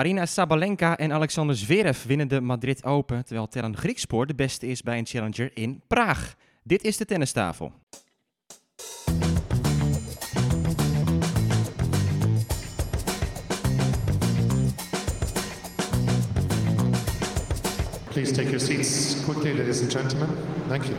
Arina Sabalenka en Alexander Zverev winnen de Madrid Open, terwijl Terran Griekspoor de beste is bij een challenger in Praag. Dit is de tennistafel. Please take your seats quickly, ladies and gentlemen. Thank you.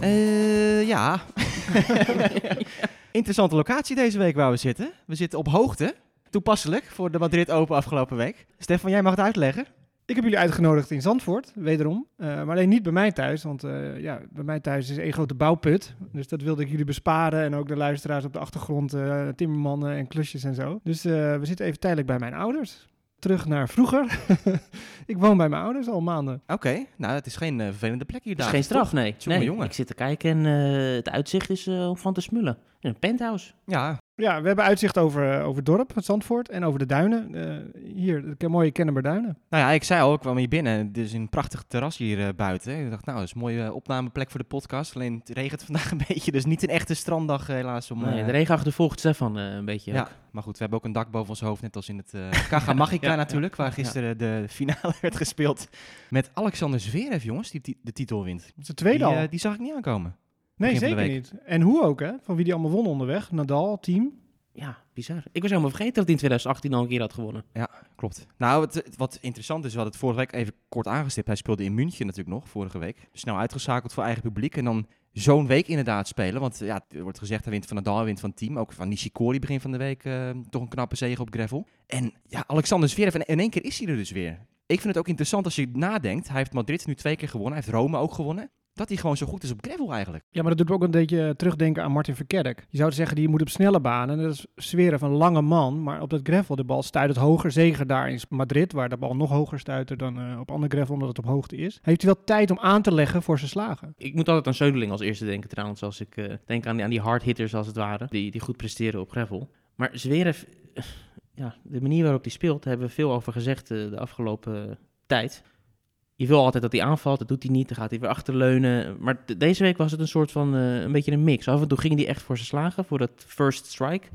Eh ja. Interessante locatie deze week waar we zitten. We zitten op hoogte. Toepasselijk voor de Madrid Open afgelopen week. Stefan, jij mag het uitleggen. Ik heb jullie uitgenodigd in Zandvoort, wederom. Eh, maar alleen niet bij mij thuis, want eh, ja, bij mij thuis is één grote bouwput. Dus dat wilde ik jullie besparen en ook de luisteraars op de achtergrond, eh, timmermannen en klusjes en zo. Dus we zitten even tijdelijk bij mijn ouders. Terug naar vroeger. ik woon bij mijn ouders al maanden. Oké, nou het is geen eh, vervelende plek hier Dat is daar. geen straf, nee. Nee jongen. Ik zit te kijken en eh, het uitzicht is eh, om van te smullen. Een penthouse. Ja, Ja, we hebben uitzicht over, eh, over het dorp, het Zandvoort en over de duinen. Eh, hier, de mooie Kennemer Duinen. nou ja, ik zei al, ik kwam hier binnen. Dit is een prachtig terras hier eh, buiten. Ik dacht, nou, dat is een mooie opnameplek voor de podcast. Alleen het regent vandaag een beetje, dus niet een echte stranddag helaas. Om, Nee, de regen achtervolgt Stefan eh, een beetje Ja, ook. maar goed, we hebben ook een dak boven ons hoofd, net als in het eh Kaga Magica Ja, natuurlijk, waar gisteren de finale werd gespeeld. Met Alexander Zverev, jongens, die ti- de titel wint. Dat is de tweede die, al. die zag ik niet aankomen. Nee, zeker niet. En hoe ook, hè? Van wie die allemaal won onderweg. Nadal, team. Ja, bizar. Ik was helemaal vergeten dat hij in 2018 al een keer had gewonnen. Klopt. Nou, wat, wat interessant is, we hadden het vorige week even kort aangestipt. Hij speelde in München natuurlijk nog, vorige week. Snel uitgeschakeld voor eigen publiek. En dan zo'n week inderdaad spelen. Want ja, er wordt gezegd, hij wint van Nadal, hij wint van het team. Ook van Nishikori begin van de week eh, toch een knappe zege op gravel. En ja, Alexander Zverev, en in één keer is hij er dus weer. Ik vind het ook interessant als je nadenkt. Hij heeft Madrid nu twee keer gewonnen, hij heeft Rome ook gewonnen. Dat hij gewoon zo goed is op gravel eigenlijk. Ja, maar dat doet me ook een beetje terugdenken aan Martin Verkerk. Je zou zeggen, die moet op snelle banen. Dat is zweren van een lange man. Maar op dat gravel, de bal stuit het hoger. Zeker daar in Madrid, waar de bal nog hoger stuit dan eh, op andere gravel, omdat het op hoogte is. Heeft hij wel tijd om aan te leggen voor zijn slagen. Ik moet altijd aan Zeudeling als eerste denken trouwens. Als ik eh, denk aan die, aan die hard hitters als het ware. Die, die goed presteren op gravel. Maar Zverev, eh, ja, de manier waarop hij speelt, daar hebben we veel over gezegd eh, de afgelopen eh, tijd. Je wil altijd dat hij aanvalt, dat doet hij niet. Dan gaat hij weer achterleunen. Maar de- deze week was het een soort van eh, een beetje een mix. Af en toe ging hij echt voor zijn slagen, voor dat first strike.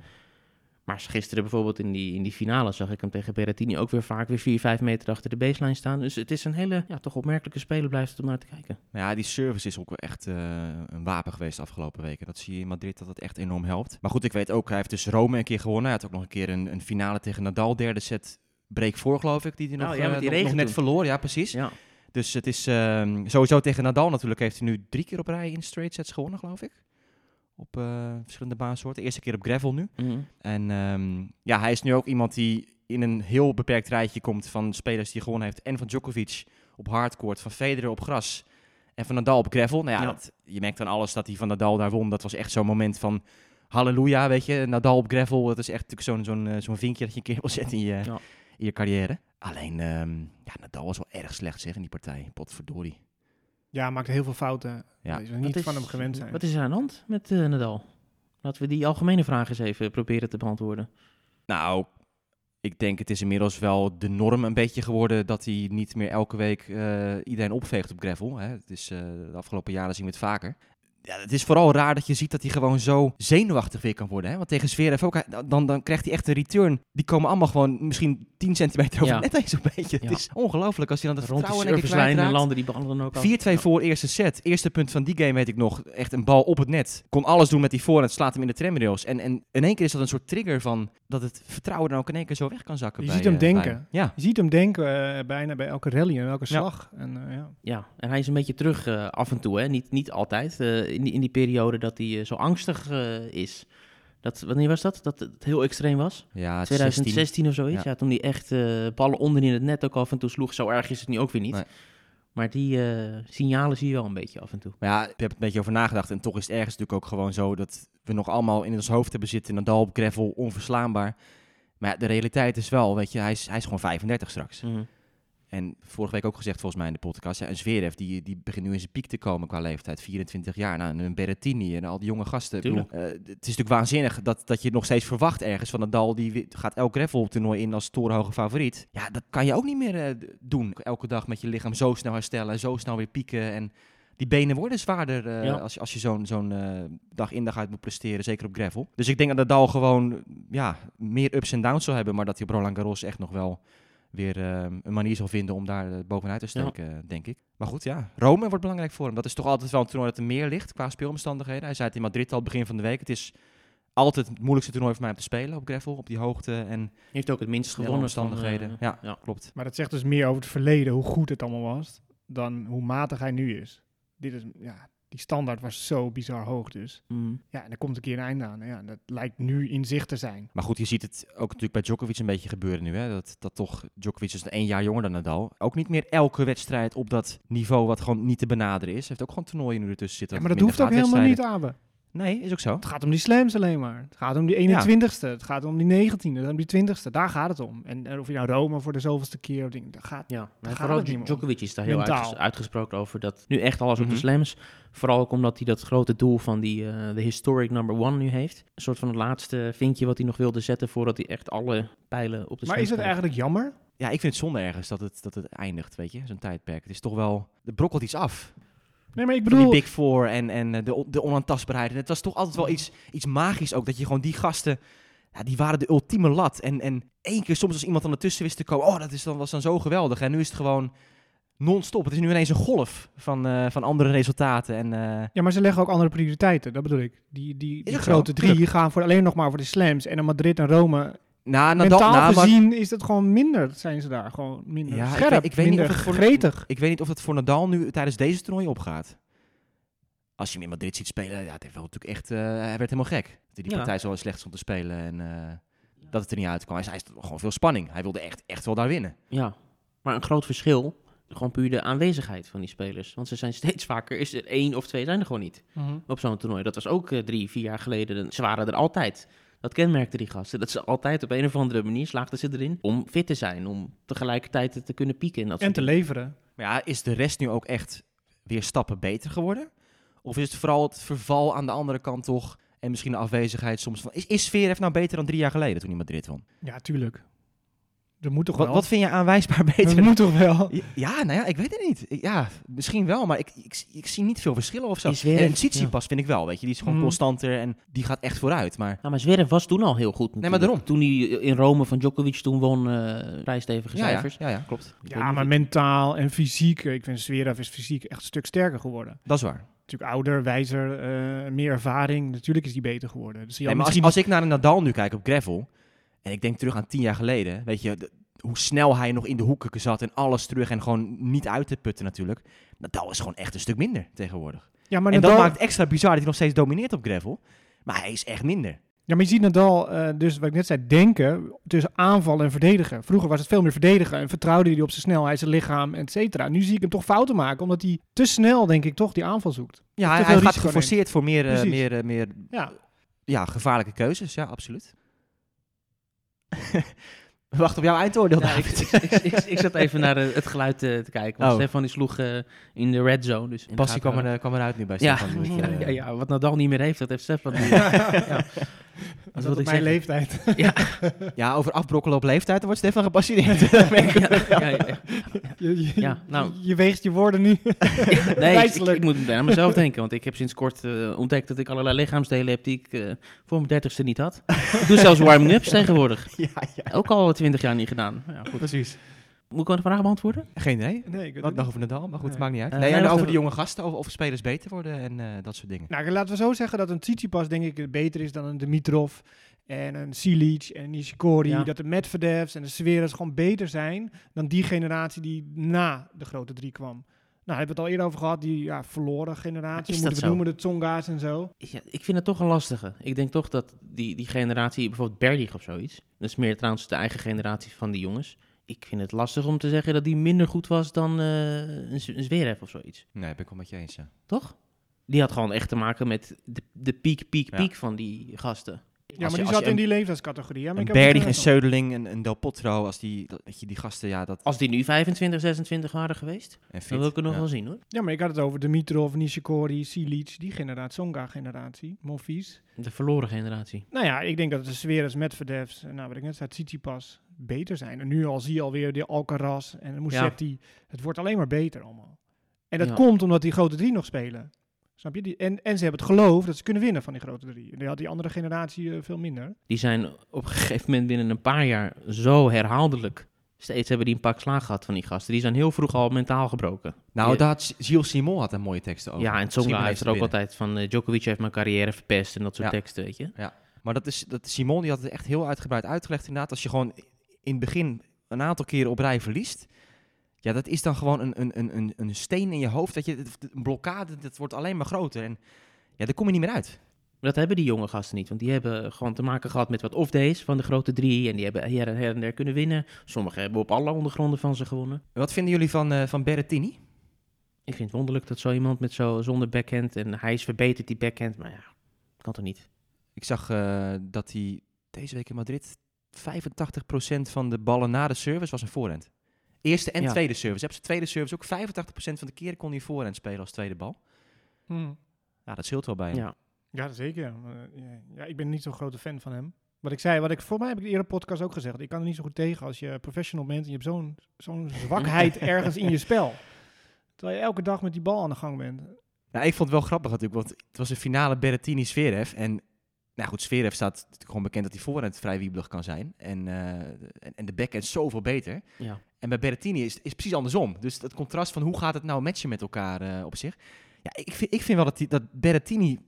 Maar gisteren bijvoorbeeld in die, in die finale zag ik hem tegen Berrettini ook weer vaak weer 4, 5 meter achter de baseline staan. Dus het is een hele ja, toch opmerkelijke speler blijft het om naar te kijken. Ja, die service is ook wel echt eh, een wapen geweest de afgelopen weken. Dat zie je in Madrid dat het echt enorm helpt. Maar goed, ik weet ook, hij heeft dus Rome een keer gewonnen. Hij had ook nog een keer een, een finale tegen Nadal, derde set break voor geloof ik. Die hij nog, Oh, ja, met eh, die nog, nog net verloor. Ja, precies. Ja. Dus het is ehm, sowieso tegen Nadal natuurlijk. Heeft hij nu drie keer op rij in straight sets gewonnen, geloof ik. Op eh, verschillende baansoorten. De eerste keer op gravel nu. Mhm. En ehm, ja, hij is nu ook iemand die in een heel beperkt rijtje komt van spelers die gewonnen heeft. En van Djokovic op hardcourt, van Federer op gras en van Nadal op gravel. Nou ja, Ja. Dat, je merkt aan alles dat hij van Nadal daar won. Dat was echt zo'n moment van halleluja, weet je. Nadal op gravel, dat is echt natuurlijk zo'n zo'n eh, zo'n vinkje dat je een keer wil zetten in je, Ja. in je carrière. Alleen, ehm, ja, Nadal was wel erg slecht zeg in die partij. Potverdorie. Ja, maakt heel veel fouten. Ja. Ja. Niet is- van hem gewend zijn. Wat is er aan de hand met eh, Nadal? Laten we die algemene vraag eens even proberen te beantwoorden. Nou, ik denk het is inmiddels wel de norm een beetje geworden dat hij niet meer elke week eh, iedereen opveegt op gravel. Hè. Het is, eh, de afgelopen jaren zien we het vaker. Ja, het is vooral raar dat je ziet dat hij gewoon zo zenuwachtig weer kan worden. Hè? Want tegen Zverev ook, dan, dan krijgt hij echt een return. Die komen allemaal gewoon misschien 10 centimeter over Ja. net eens een beetje. Ja. Het is ongelooflijk als hij dan het Rond de vertrouwen keer servicelijn kwijtraakt. landen die ballen dan ook af. 4-2 voor eerste set. Eerste punt van die game weet ik nog. Echt een bal op het net. Kon alles doen met die voorhand. Slaat hem in de tramrails. En, en in één keer is dat een soort trigger van dat het vertrouwen dan ook in één keer zo weg kan zakken. Je bij, ziet hem eh, denken. bij. Ja. Je ziet hem denken eh, bijna bij elke rally en elke Ja. slag. En, eh, ja. Ja, en hij is een beetje terug af en toe, hè? Niet, niet altijd. Eh, in, die, in die periode dat hij eh, zo angstig eh, is. Dat, wanneer was dat? Dat het heel extreem was? Ja, het is 2016 of zoiets. Ja. Ja. toen hij echt eh, ballen onderin het net ook af en toe sloeg. Zo erg is het nu ook weer niet. Nee. Maar die signalen zie je wel een beetje af en toe. Maar ja, ik heb er een beetje over nagedacht. En toch is het ergens natuurlijk ook gewoon zo dat we nog allemaal in ons hoofd hebben zitten. Nadal op gravel, onverslaanbaar. Maar ja, de realiteit is wel, weet je, hij is, hij is gewoon 35 straks. Mhm. En vorige week ook gezegd volgens mij in de podcast. Ja, een Zverev, die, die begint nu in zijn piek te komen qua leeftijd. 24 jaar. Nou, en een Berrettini en al die jonge gasten. Bedoel, eh, het is natuurlijk waanzinnig dat, dat je nog steeds verwacht ergens. Van Nadal, die gaat elk gravel toernooi in als torenhoge favoriet. Ja, dat kan je ook niet meer eh, doen. Elke dag met je lichaam zo snel herstellen. Zo snel weer pieken. En die benen worden zwaarder eh, Ja. als, je- als je zo'n zo'n dag in dag uit moet presteren, zeker op gravel. Dus ik denk dat Nadal gewoon ja, meer ups en downs zal hebben, maar dat hij op Roland Garros echt nog wel weer eh, een manier zal vinden om daar eh, bovenuit te steken, denk ik. Maar goed, ja, Rome wordt belangrijk voor hem. Dat is toch altijd wel een toernooi dat er meer ligt qua speelomstandigheden. Hij zei het in Madrid al begin van de week. Het is altijd het moeilijkste toernooi voor mij om te spelen op gravel, op die hoogte en Heeft ook het minst gewonnen. van, omstandigheden. eh, ja, ja. klopt. Maar dat zegt dus meer over het verleden, hoe goed het allemaal was, dan hoe matig hij nu is. Dit is, ja, die standaard was zo bizar hoog dus. Mm. Ja, en er komt een keer een einde aan. Ja, dat lijkt nu in zicht te zijn. Maar goed, je ziet het ook natuurlijk bij Djokovic een beetje gebeuren nu. Hè? Dat, dat toch, Djokovic is één jaar jonger dan Nadal. Ook niet meer elke wedstrijd op dat niveau wat gewoon niet te benaderen is. Hij heeft ook gewoon toernooien nu ertussen zitten. Ja, maar dat hoeft ook helemaal niet, Abe. Nee, is ook zo. Het gaat om die slams alleen maar. Het gaat om die 21ste. Het gaat om die 19e. Om die 20ste. Daar gaat het om. En, en of je nou Rome voor de zoveelste keer of ding. Dat gaat. Ja, maar gaat het. Djokovic is daar heel uitges- uitgesproken over dat nu echt alles op Mhm. de slams. Vooral ook omdat hij dat grote doel van die eh, de historic number one nu heeft. Een soort van het laatste vinkje wat hij nog wilde zetten voordat hij echt alle pijlen op de Maar is het eigenlijk jammer? Ja, ik vind het zonde ergens dat het, dat het eindigt, weet je. Zo'n tijdperk. Het is toch wel... Er brokkelt iets af. Nee, maar ik Van die bedoel... Big Four en, en eh, de, de onaantastbaarheid. En het was toch altijd wel iets, iets magisch ook. Dat je gewoon die gasten... Ja, die waren de ultieme lat. En, en één keer soms als iemand dan ertussen wist te komen... Oh, dat is dan, was dan zo geweldig. En nu is het gewoon non-stop. Het is nu ineens een golf van, eh, van andere resultaten. En eh, Ja, maar ze leggen ook andere prioriteiten. Dat bedoel ik. Die, die, die ook zo, grote drie gaan voor, alleen nog maar voor de slams. En in Madrid en Rome... nou, Nadal, mentaal nou, maar- gezien is het gewoon minder. Zijn ze daar gewoon minder Ja, ik scherp. weet- ik weet niet minder of het voor- gretig. Ik weet niet of het voor Nadal nu tijdens deze toernooi opgaat. Als je hem in Madrid ziet spelen, ja, het heeft wel natuurlijk echt, eh, hij werd helemaal gek. Dat hij die Ja. partij zo slecht stond te spelen en eh, dat het er niet uitkwam. Hij zei, is gewoon veel spanning. Hij wilde echt, echt wel daar winnen. Ja, maar een groot verschil, gewoon puur de aanwezigheid van die spelers. Want ze zijn steeds vaker, is er één of twee zijn er gewoon niet op zo'n toernooi. Dat was ook eh, drie, vier jaar geleden. Ze waren er altijd. Dat kenmerkte die gasten. Dat ze altijd op een of andere manier slaagden ze erin om fit te zijn. Om tegelijkertijd te kunnen pieken. En, dat En soort te dingen. leveren. Maar ja, is de rest nu ook echt weer stappen beter geworden? Of is het vooral het verval aan de andere kant toch? En misschien de afwezigheid soms van... Is, is nou beter dan drie jaar geleden toen hij Madrid won? Ja, tuurlijk. Er moet toch Wat, wel. wat vind je aanwijsbaar beter? Er moet toch wel. Ja, nou ja, ik weet het niet. Ja, misschien wel, maar ik, ik, ik zie niet veel verschillen of zo. Die en Tsitsipas vind ik wel, weet je. Die is gewoon Mhm. constanter en die gaat echt vooruit. Maar Nou, maar Zverev was toen al heel goed maar natuurlijk. daarom. Toen hij in Rome van Djokovic toen won, eh vrij stevige ja, ja, cijfers. ja, ja, klopt. Ik Ja, maar mentaal en fysiek. Ik vind Zverev is fysiek echt een stuk sterker geworden. Dat is waar. Natuurlijk ouder, wijzer, eh, meer ervaring. Natuurlijk is hij beter geworden. Dus Nee, maar als, misschien als ik naar een Nadal nu kijk op gravel... en ik denk terug aan tien jaar geleden... weet je, de- hoe snel hij nog in de hoeken zat... en alles terug en gewoon niet uit te putten natuurlijk. Nadal is gewoon echt een stuk minder tegenwoordig. Ja, maar en Nadal, dat maakt het extra bizar dat hij nog steeds domineert op gravel. Maar hij is echt minder. ja, maar je ziet Nadal, eh, dus wat ik net zei, denken tussen aanval en verdedigen. Vroeger was het veel meer verdedigen en vertrouwde hij op zijn snelheid, zijn lichaam, et cetera. Nu zie ik hem toch fouten maken, omdat hij te snel, denk ik, toch die aanval zoekt. Ja, hij, gaat geforceerd voor meer, eh, meer, eh, meer Ja, ja, gevaarlijke keuzes. Ja, absoluut. Wacht op jouw eindoordeel, Ja, ik, David. ik, ik, ik, zat even naar eh, het geluid eh, te kijken. Want Oh. Stefan die sloeg eh, in de red zone. Dus Passie kwam, er, kwam eruit nu bij Ja. Stefan. ja, ja, wat Nadal niet meer heeft, dat heeft Stefan nu. wilde ik mijn zeggen. leeftijd. Ja, Ja, over afbrokkelen op leeftijd, dan wordt Stefan gepassioneerd. Ja, ja. Je, je, nou. je, weegt je woorden nu. Nee, ik, moet aan mezelf denken, want ik heb sinds kort eh, ontdekt dat ik allerlei lichaamsdelen heb die ik eh, voor mijn dertigste niet had. ik doe zelfs warming-ups tegenwoordig. ja, ja, Ook al twintig jaar niet gedaan. Ja, goed. precies. Moet ik wel de vraag beantwoorden? Geen idee. Nee, ik weet Wat het nog over Nadal, maar goed, Nee. maakt niet uit. Eh, nee, nee, over de jonge gasten, of, of spelers beter worden en eh, dat soort dingen. Nou, laten we zo zeggen dat een Tsitsipas denk ik beter is dan een Dimitrov en een Silic en Nishikori. Ja. Dat de Medvedevs en de Zverevs gewoon beter zijn dan die generatie die na de grote drie kwam. Nou, hebben we het al eerder over gehad, die ja, verloren generatie, moeten we zo? noemen, de Tsonga's en zo. Ja, ik vind het toch een lastige. Ik denk toch dat die, die generatie, bijvoorbeeld Berdig of zoiets, dat is meer trouwens de eigen generatie van die jongens. Ik vind het lastig om te zeggen dat die minder goed was dan eh, een, een Zverev of zoiets. Nee, ben ik wel met je eens, ja. Toch? Die had gewoon echt te maken met de, de piek, piek, Ja. piek van die gasten. Ja, maar je- die zat in die leeftijdscategorie. Ja, maar Een ik heb het Berdig, een gezegd. Söderling, een, een Del Potro, als die, dat, je, die gasten, ja, dat... Als die nu 25, 26 waren geweest, En fit, dan wil ik het nog ja. wel zien hoor. Ja, maar ik had het over Dimitrov, Nishikori, Silic, die generatie, Tsonga-generatie, Monfils. De verloren generatie. Nou ja, ik denk dat de Zverevs, Medvedevs, en nou wat ik net zei, Tsitsipas beter zijn. En nu al zie je alweer de Alcaraz en de Musetti. Het wordt alleen maar beter allemaal. En dat Ja. komt omdat die grote drie nog spelen. Snap je? Die, en, en ze hebben het geloof dat ze kunnen winnen van die grote drie. En die had die andere generatie eh, veel minder. Die zijn op een gegeven moment binnen een paar jaar zo herhaaldelijk. Steeds hebben die een pak slaag gehad van die gasten. Die zijn heel vroeg al mentaal gebroken. Nou, Ja. daar had Gilles Simon had een mooie teksten over. Ja, en Tsonga heeft er ook altijd van... eh, Djokovic heeft mijn carrière verpest en dat soort Ja. teksten, weet je. Maar dat is, dat Simon die had het echt heel uitgebreid uitgelegd inderdaad. Als je gewoon in het begin een aantal keren op rij verliest. Ja, dat is dan gewoon een, een, een, een, een steen in je hoofd. Dat je, een blokkade, dat wordt alleen maar groter. En ja, daar kom je niet meer uit. Dat hebben die jonge gasten niet. Want die hebben gewoon te maken gehad met wat off-days van de grote drie. En die hebben her en, her en der kunnen winnen. Sommigen hebben op alle ondergronden van ze gewonnen. Wat vinden jullie van, eh van Berrettini? Ik vind het wonderlijk dat zo iemand met zo zonder backhand... En hij is verbeterd, die backhand. Maar ja, kan toch niet. Ik zag eh, dat hij deze week in Madrid 85% van de ballen na de service was een voorhand. Eerste en Ja. tweede service. Heb zijn tweede service ook 85% van de keren kon hij voorhand spelen als tweede bal. Ja, dat scheelt wel bij hem. Ja. Ja, zeker. Eh, ja, ik ben niet zo'n grote fan van hem. Wat ik zei, wat ik voor mij heb ik in de eerdere podcast ook gezegd. Ik kan er niet zo goed tegen als je professional bent en je hebt zo'n zo'n zwakheid ergens in je spel. Terwijl je elke dag met die bal aan de gang bent. Nou, ik vond het wel grappig natuurlijk, want het was een finale Berrettini-Zverev. En nou goed, Zverev staat natuurlijk gewoon bekend dat hij voorhand vrij wiebelig kan zijn. En, eh, en, en de backhand zoveel beter. ja. En bij Berrettini is is precies andersom. Dus het contrast van hoe gaat het nou matchen met elkaar eh, op zich. Ja, ik vind, ik vind wel dat, die, dat Berrettini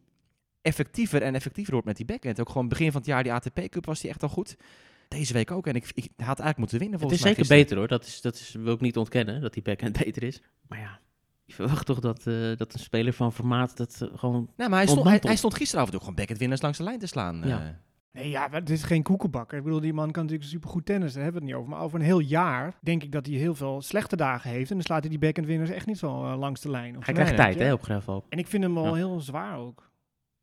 effectiever en effectiever wordt met die backhand. Ook gewoon begin van het jaar, die ATP Cup was die echt al goed. Deze week ook. En ik, ik hij had eigenlijk moeten winnen Het volgens is mij zeker gisteren. beter hoor. Dat, is, dat is, wil ik niet ontkennen, dat die backhand beter is. Maar ja, je verwacht toch dat, eh, dat een speler van formaat dat eh, gewoon... Nou, maar hij stond, hij, stond gisteravond ook gewoon backhand winners langs de lijn te slaan. Ja. eh. Nee, ja, maar het is geen koekenbakker. Ik bedoel, die man kan natuurlijk supergoed tennis, daar hebben we het niet over. Maar over een heel jaar denk ik dat hij heel veel slechte dagen heeft. En dan slaat hij die backhand winners echt niet zo langs de lijn. Of Hij krijgt tijd Ja. hè, op ook. En ik vind hem al Ja. heel zwaar ook.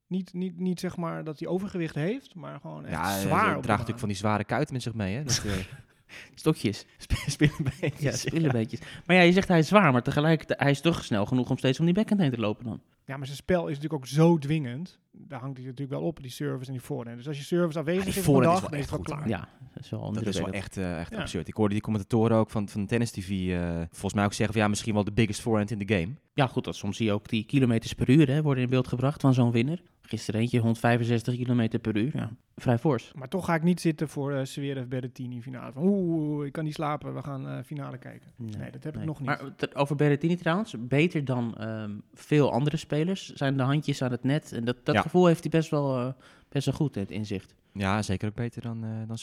Niet, niet, niet zeg maar dat hij overgewicht heeft, maar gewoon echt Ja, hij zwaar. draagt op de natuurlijk van die zware kuiten met zich mee. Hè? Dat, eh, Stokjes. spelen een Ja, spillebeetjes. Maar ja, je zegt hij is zwaar, maar tegelijkertijd hij is toch snel genoeg om steeds om die backhand heen te lopen dan. Ja, maar zijn spel is natuurlijk ook zo dwingend. Daar hangt hij natuurlijk wel op, die service en die voorhand. Dus als je service afwezig die is voorhand dag, is dan is het klaar. Ja, dat is wel Dat is wel echt, eh, echt Ja. absurd. Ik hoorde die commentatoren ook van, van Tennis TV eh, volgens mij ook zeggen van ja, misschien wel de biggest forehand in the game. Ja, goed, dat soms zie je ook die kilometers per uur hè, worden in beeld gebracht van zo'n winnaar. Gisteren eentje 165 kilometer per uur. Ja, vrij fors. Maar toch ga ik niet zitten voor uh, Zverev Berrettini finale. Van, Oeh, ik kan niet slapen, we gaan eh, finale kijken. Nee, dat heb ik nog niet. Maar over Berrettini trouwens, beter dan ehm, veel andere spelers zijn de handjes aan het net. En dat, dat Ja. gevoel heeft hij best wel, eh, best wel goed, het inzicht. Ja, zeker ook beter dan, eh dan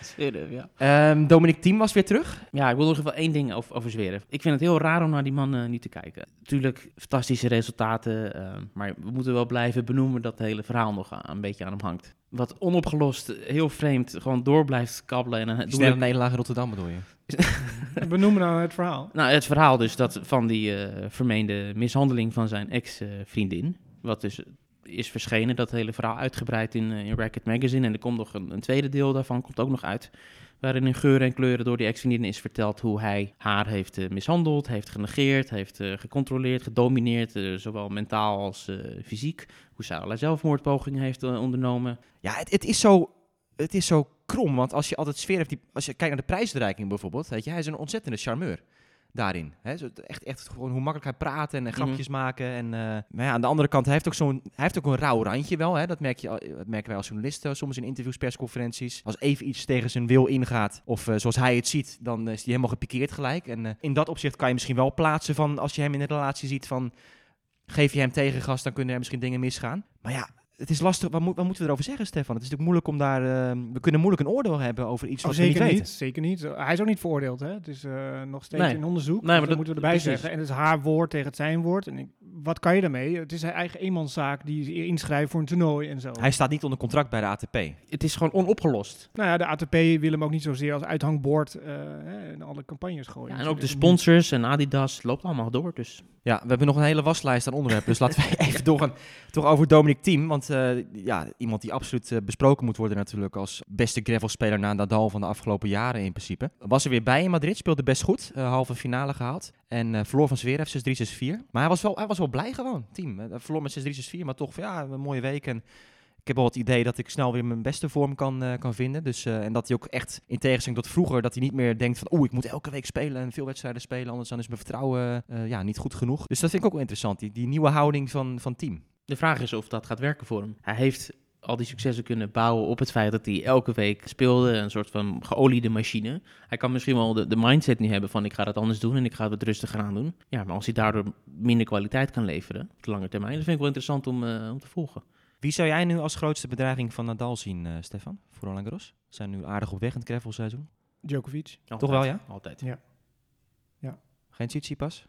Zverev. Ja. Ehm Dominic Thiem was weer terug. Ja, ik wil nog even één ding over, over Zverev. Ik vind het heel raar om naar die man eh, niet te kijken. Tuurlijk, fantastische resultaten. eh, maar we moeten wel blijven benoemen dat het hele verhaal nog aan- een beetje aan hem hangt. Wat onopgelost, heel vreemd, gewoon door blijft kabbelen. En dan doe Snelle ik- nederlaag in Rotterdam bedoel je? We noemen nou het verhaal. Nou, het verhaal dus dat van die eh, vermeende mishandeling van zijn ex-vriendin. Wat dus is verschenen, dat hele verhaal uitgebreid in, eh, in Racket Magazine. En er komt nog een, tweede deel daarvan, komt ook nog uit. Waarin in geuren en kleuren door die ex-vriendin is verteld hoe hij haar heeft eh, mishandeld, heeft genegeerd, heeft eh, gecontroleerd, gedomineerd. zowel mentaal als fysiek. Hoe zij allerlei zelfmoordpogingen heeft ondernomen. Ja, het, het, is zo, het is zo krom, want als je altijd sfeer hebt, die, als je kijkt naar de prijsbereiking bijvoorbeeld, weet je, hij is een ontzettende charmeur daarin. Hè? Zo, echt, echt gewoon hoe makkelijk hij praat en eh, grapjes maken. En, eh, maar ja, aan de andere kant, hij heeft ook, zo'n, hij heeft ook een rauw randje wel. Hè? Dat, merk je, dat merken wij als journalisten soms in interviews, persconferenties. Als even iets tegen zijn wil ingaat, of eh, zoals hij het ziet, dan is hij helemaal gepikeerd gelijk. En eh, in dat opzicht kan je misschien wel plaatsen van, als je hem in een relatie ziet van, geef je hem tegengas, dan kunnen er misschien dingen misgaan. Maar ja, het is lastig. Wat, moet, wat moeten we erover zeggen, Stefan? Het is natuurlijk moeilijk om daar. eh, we kunnen moeilijk een oordeel hebben over iets Oh, wat we niet zeker weten. niet, zeker niet. Hij is ook niet veroordeeld. Hè? Het is eh, nog steeds Nee. in onderzoek. Nee, maar dus dat- moeten we erbij precies. zeggen. En het is haar woord tegen het zijn woord. En ik, wat kan je daarmee? Het is zijn eigen eenmanszaak die ze inschrijft voor een toernooi en zo. Hij staat niet onder contract bij de ATP. Het is gewoon onopgelost. Nou ja, de ATP wil hem ook niet zozeer als uithangbord eh, hè, in alle campagnes gooien. Ja, en ook de sponsors en Adidas loopt allemaal door. Dus Ja, we hebben nog een hele waslijst aan onderwerpen. Dus laten we even doorgaan toch over Dominic Thiem. Want eh, ja, iemand die absoluut eh, besproken moet worden natuurlijk als beste gravelspeler na Nadal van de afgelopen jaren in principe. Was er weer bij in Madrid, speelde best goed. eh, halve finale gehaald. En eh, verloor van Zverev 6-3, 6-4. Maar hij was, wel, hij was wel blij gewoon, Thiem. Eh, Hij verloor met 6-3, 6-4, maar toch van, ja, een mooie week. En Ik heb wel het idee dat ik snel weer mijn beste vorm kan, eh, kan vinden. Dus, en dat hij ook echt, in tegenstelling tot vroeger, dat hij niet meer denkt van... oeh, ik moet elke week spelen en veel wedstrijden spelen, anders dan is mijn vertrouwen ja, niet goed genoeg. Dus dat vind ik ook wel interessant, die, die nieuwe houding van, van team. De vraag is of dat gaat werken voor hem. Hij heeft al die successen kunnen bouwen op het feit dat hij elke week speelde. Een soort van geoliede machine. Hij kan misschien wel de, de mindset nu hebben van ik ga dat anders doen en ik ga het wat rustiger aan doen. Ja, maar als hij daardoor minder kwaliteit kan leveren op de lange termijn, dat vind ik wel interessant om, eh, om te volgen. Wie zou jij nu als grootste bedreiging van Nadal zien, eh, Stefan? Voor Roland Garros? Zijn nu aardig op weg in het gravelseizoen. Djokovic. Altijd. wel, ja? Altijd. Geen Tsitsipas?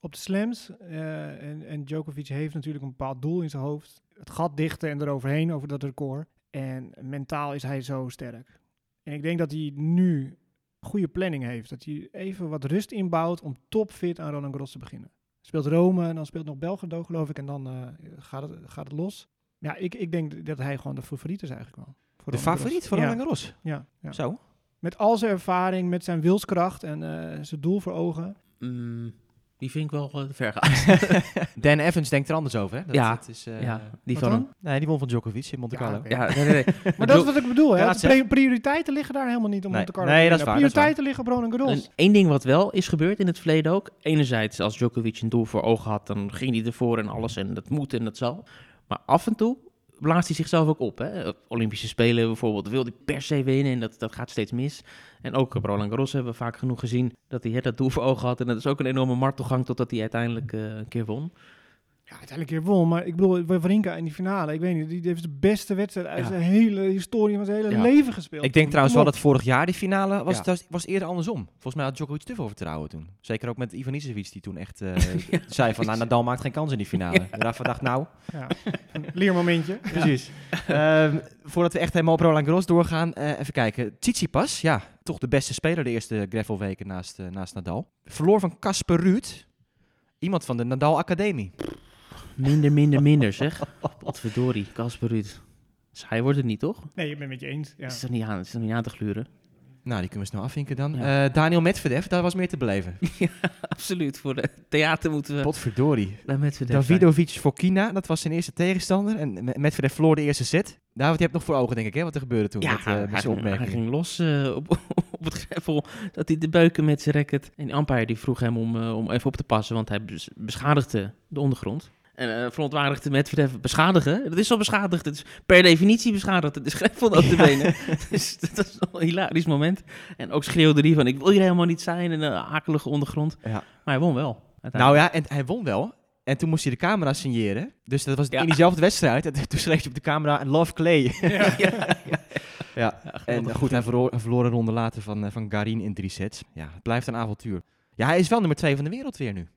Op de slams. eh, en, en Djokovic heeft natuurlijk een bepaald doel in zijn hoofd. Het gat dichten en eroverheen, over dat record. En mentaal is hij zo sterk. En ik denk dat hij nu goede planning heeft. Dat hij even wat rust inbouwt om topfit aan Roland Garros te beginnen. Speelt Rome en dan speelt nog Belgrado, geloof ik. En dan eh, gaat, het, gaat het los. Ja, ik, ik denk dat hij gewoon de favoriet is eigenlijk wel. Voor De favoriet van Roland Garros? Ja, ja. Zo? Met al zijn ervaring, met zijn wilskracht en eh, zijn doel voor ogen. Mm, die vind ik wel eh, ver gaan. Dan Evans denkt er anders over, hè? Dat, Ja. dat is, eh, ja, die van hem. Nee, die won van Djokovic in Monte Ja, Carlo. Ja, nee, nee, nee. Maar dat is wat ik bedoel, hè? De prioriteiten liggen daar helemaal niet om Nee. te Carlo Nee, dat is waar. Prioriteiten liggen op Roland Garros. En één ding wat wel is gebeurd in het verleden ook. Enerzijds, als Djokovic een doel voor ogen had, dan ging hij ervoor en alles. En dat moet en dat zal. Maar af en toe blaast hij zichzelf ook op. Hè? Olympische Spelen bijvoorbeeld wil hij per se winnen en dat, dat gaat steeds mis. En ook op Roland Garros hebben we vaak genoeg gezien dat hij hè, dat doel voor ogen had. En dat is ook een enorme martelgang totdat hij uiteindelijk eh, een keer won. Ja, uiteindelijk weer won. Maar ik bedoel, Wawrinka in die finale, ik weet niet, die heeft de beste wedstrijd uit zijn hele historie van zijn hele leven gespeeld. Ik denk trouwens wel dat vorig jaar die finale was, was, was eerder andersom. Volgens mij had Djokovic te veel vertrouwen toen. Zeker ook met Ivan Isevic die toen echt eh, zei van nou, Nadal maakt geen kans in die finale. En daarvan dacht nou, leermomentje. precies. Ehm, voordat we echt helemaal op Roland Garros doorgaan, eh, even kijken. Tsitsipas, ja, toch de beste speler de eerste gravelweken naast, eh, naast Nadal. Verloor van Casper Ruud, iemand van de Nadal Academie. Minder, minder, minder zeg. Potverdorie, Casper Ruud. Dus hij wordt het niet, toch? Nee, ik ben het met je eens. Ja. Het is er niet aan, het is er niet aan te gluren. Nou, die kunnen we snel afvinken dan. Ja. Eh, Daniel Medvedev, daar was meer te beleven. Absoluut, voor de theater moeten we Potverdorie. bij Medvedev zijn. Davidovic Fokina, dat was zijn eerste tegenstander. En Me- Medvedev verloor de eerste set. David, je hebt nog voor ogen, denk ik, hè, wat er gebeurde toen Ja, met, eh, met zijn ging, hij ging los eh, op, op het greffel. Dat hij de beuken met zijn racket. En de umpire die vroeg hem om, eh, om even op te passen, want hij bes- beschadigde de ondergrond. En eh verontwaardigde Medvedev beschadigen. Dat is al beschadigd. Het is per definitie beschadigd. Het is greffel op de benen. dus dat is wel een hilarisch moment. En ook schreeuwde hij van, ik wil hier helemaal niet zijn. In een akelige ondergrond. Ja. Maar hij won wel. Nou ja, en hij won wel. En toen moest hij de camera signeren. Dus dat was Ja. in diezelfde wedstrijd. En toen schreef hij op de camera, love Clay. Ja. ja. En goed, hij verloor, een ronde later van, eh, van Garin in drie sets. Ja, het blijft een avontuur. Ja, hij is wel nummer twee van de wereld weer nu.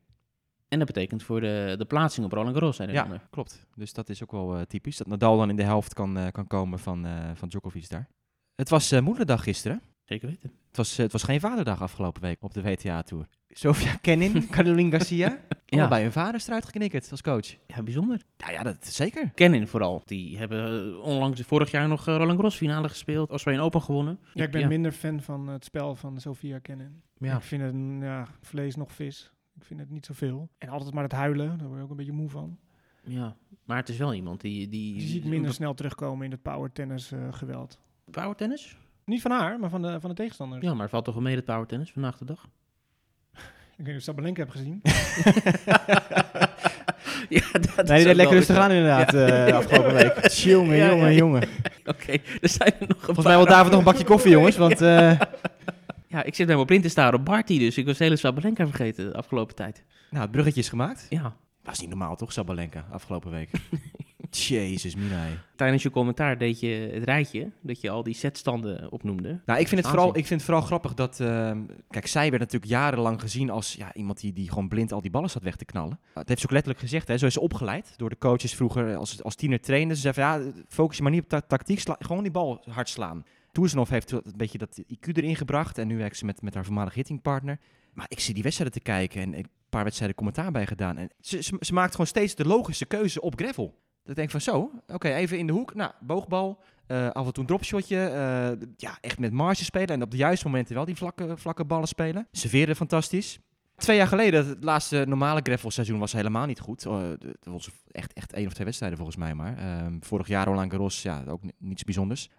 En dat betekent voor de, de plaatsing op Roland Garros. Zijn er Ja, klopt. Dus dat is ook wel eh, typisch. Dat Nadal dan in de helft kan, eh, kan komen van, eh, van Djokovic daar. Het was eh, moederdag gisteren. Zeker weten. Het was, het was geen vaderdag afgelopen week op de WTA-tour. Sofia Kenin, Caroline Garcia. Ja. Allebei hun vaders eruit geknikkerd als coach. Ja, bijzonder. Ja, ja, dat zeker. Kennen vooral. Die hebben onlangs vorig jaar nog Roland Garros finale gespeeld. Australian Open gewonnen. Ja, ik ben Ja. minder fan van het spel van Sofia Kennen. Ja. Ik vind het mm, ja, vlees nog vis. Ik vind het niet zoveel. En altijd maar het huilen, daar word je ook een beetje moe van. Ja, maar het is wel iemand die... Die, Die zie ik minder snel terugkomen in het power tennis eh, geweld. Power tennis? Niet van haar, maar van de, van de tegenstanders. Ja, maar er valt toch wel mee het power tennis vandaag de dag? Ik weet niet of Sabalenka heb gezien. ja, dat Nee, die deed lekker rustig aan inderdaad eh, afgelopen week. Jongen, Ja, jongen, ja. jongen. Oké, er zijn er nog een Volgens mij wil. David nog een bakje koffie, jongens. Want eh, Ja, ik zit helemaal blind te staren op Barty, dus ik was de hele Sabalenka vergeten de afgelopen tijd. nou, het bruggetje is gemaakt. Ja, Was niet normaal, toch, Sabalenka, afgelopen week? Jezus, Minai. tijdens je commentaar deed je het rijtje, dat je al die setstanden opnoemde. Nou, ik vind, het vooral, ik vind het vooral grappig dat... ehm, kijk, zij werd natuurlijk jarenlang gezien als ja, iemand die, die gewoon blind al die ballen zat weg te knallen. Dat heeft ze ook letterlijk gezegd. Hè. Zo is ze opgeleid door de coaches vroeger als, als tiener trainen. Ze zei van, ja, focus je maar niet op ta- tactiek, sla- gewoon die bal hard slaan. Toersenhoff heeft een beetje dat IQ erin gebracht. En nu werkt ze met, met haar voormalige hittingpartner. Maar ik zie die wedstrijden te kijken en een paar wedstrijden commentaar bij gedaan. En ze, ze, maakt gewoon steeds de logische keuze op gravel. Dat denk ik van zo, oké, even in de hoek. Nou, boogbal, eh, af en toe een dropshotje. eh, ja, echt met marge spelen. En op de juiste momenten wel die vlakke, vlakke ballen spelen. Serveren fantastisch. twee jaar geleden, het laatste normale gravelseizoen was helemaal niet goed. Uh, het was echt, echt één of twee wedstrijden volgens mij maar. Ehm, vorig jaar Roland Garros, ja, ook niets bijzonders.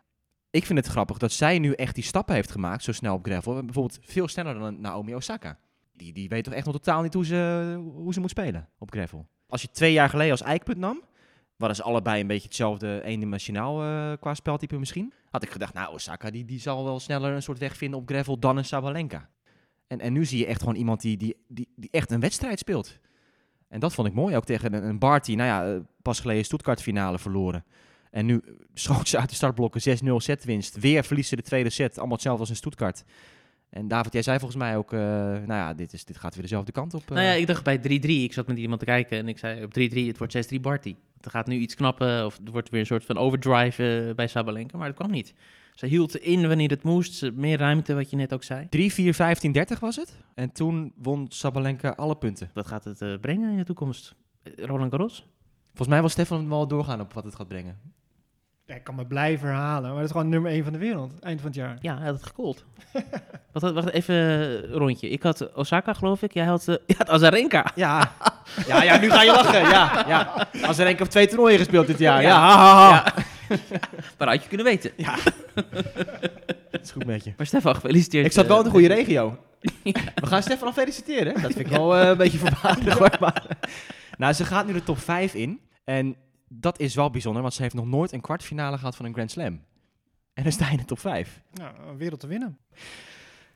Ik vind het grappig dat zij nu echt die stappen heeft gemaakt, zo snel op gravel. Bijvoorbeeld veel sneller dan Naomi Osaka. Die, die weet toch echt nog totaal niet hoe ze, hoe ze moet spelen op gravel. Als je twee jaar geleden als eikpunt nam, waren ze allebei een beetje hetzelfde eendimensionaal uh, qua speltype misschien. Had ik gedacht, nou Osaka die, die zal wel sneller een soort weg vinden op gravel dan een Sabalenka. En, en nu zie je echt gewoon iemand die, die, die, die echt een wedstrijd speelt. En dat vond ik mooi, ook tegen een, een Barty. Nou ja, eh, pas geleden Stuttgart finale verloren. En nu schoot ze uit de startblokken 6-0 setwinst. Weer verliezen de tweede set, allemaal hetzelfde als in Stuttgart. En David, jij zei volgens mij ook, uh, nou ja, dit, is, dit gaat weer dezelfde kant op. Uh. Nou ja, ik dacht bij 3-3, ik zat met iemand te kijken en ik zei op 3-3, het wordt 6-3 Barty. Er gaat nu iets knappen of er wordt weer een soort van overdrive uh, bij Sabalenka, maar dat kwam niet. Ze hield in wanneer het moest, meer ruimte, wat je net ook zei. 3, 4, 15, 30 was het. En toen won Sabalenka alle punten. Wat gaat het brengen in de toekomst? Roland Garros? Volgens mij wil Stefan wel doorgaan op wat het gaat brengen. Ik kan me blijven herhalen, maar dat is gewoon nummer 1 van de wereld, eind van het jaar. Ja, hij had het gecallt. wacht, wacht even, een rondje. Ik had Osaka, geloof ik. Jij had, uh, had Azarenka. Ja. ja, ja, nu ga je lachen. Ja, ja. Azarenka heeft twee toernooien gespeeld dit jaar. Ja, ja. Ha, ha, ha. Maar had je kunnen weten. Ja. dat is goed met je. Maar Stefan, gefeliciteerd. Ik zat wel in de goede regio. We gaan Stefan al feliciteren. Dat vind ik wel uh, een beetje verbaasd. Maar, nou, ze gaat nu de top 5 in. En dat is wel bijzonder, want ze heeft nog nooit een kwartfinale gehad van een Grand Slam. En dan sta je in de top 5. Nou, een wereld te winnen.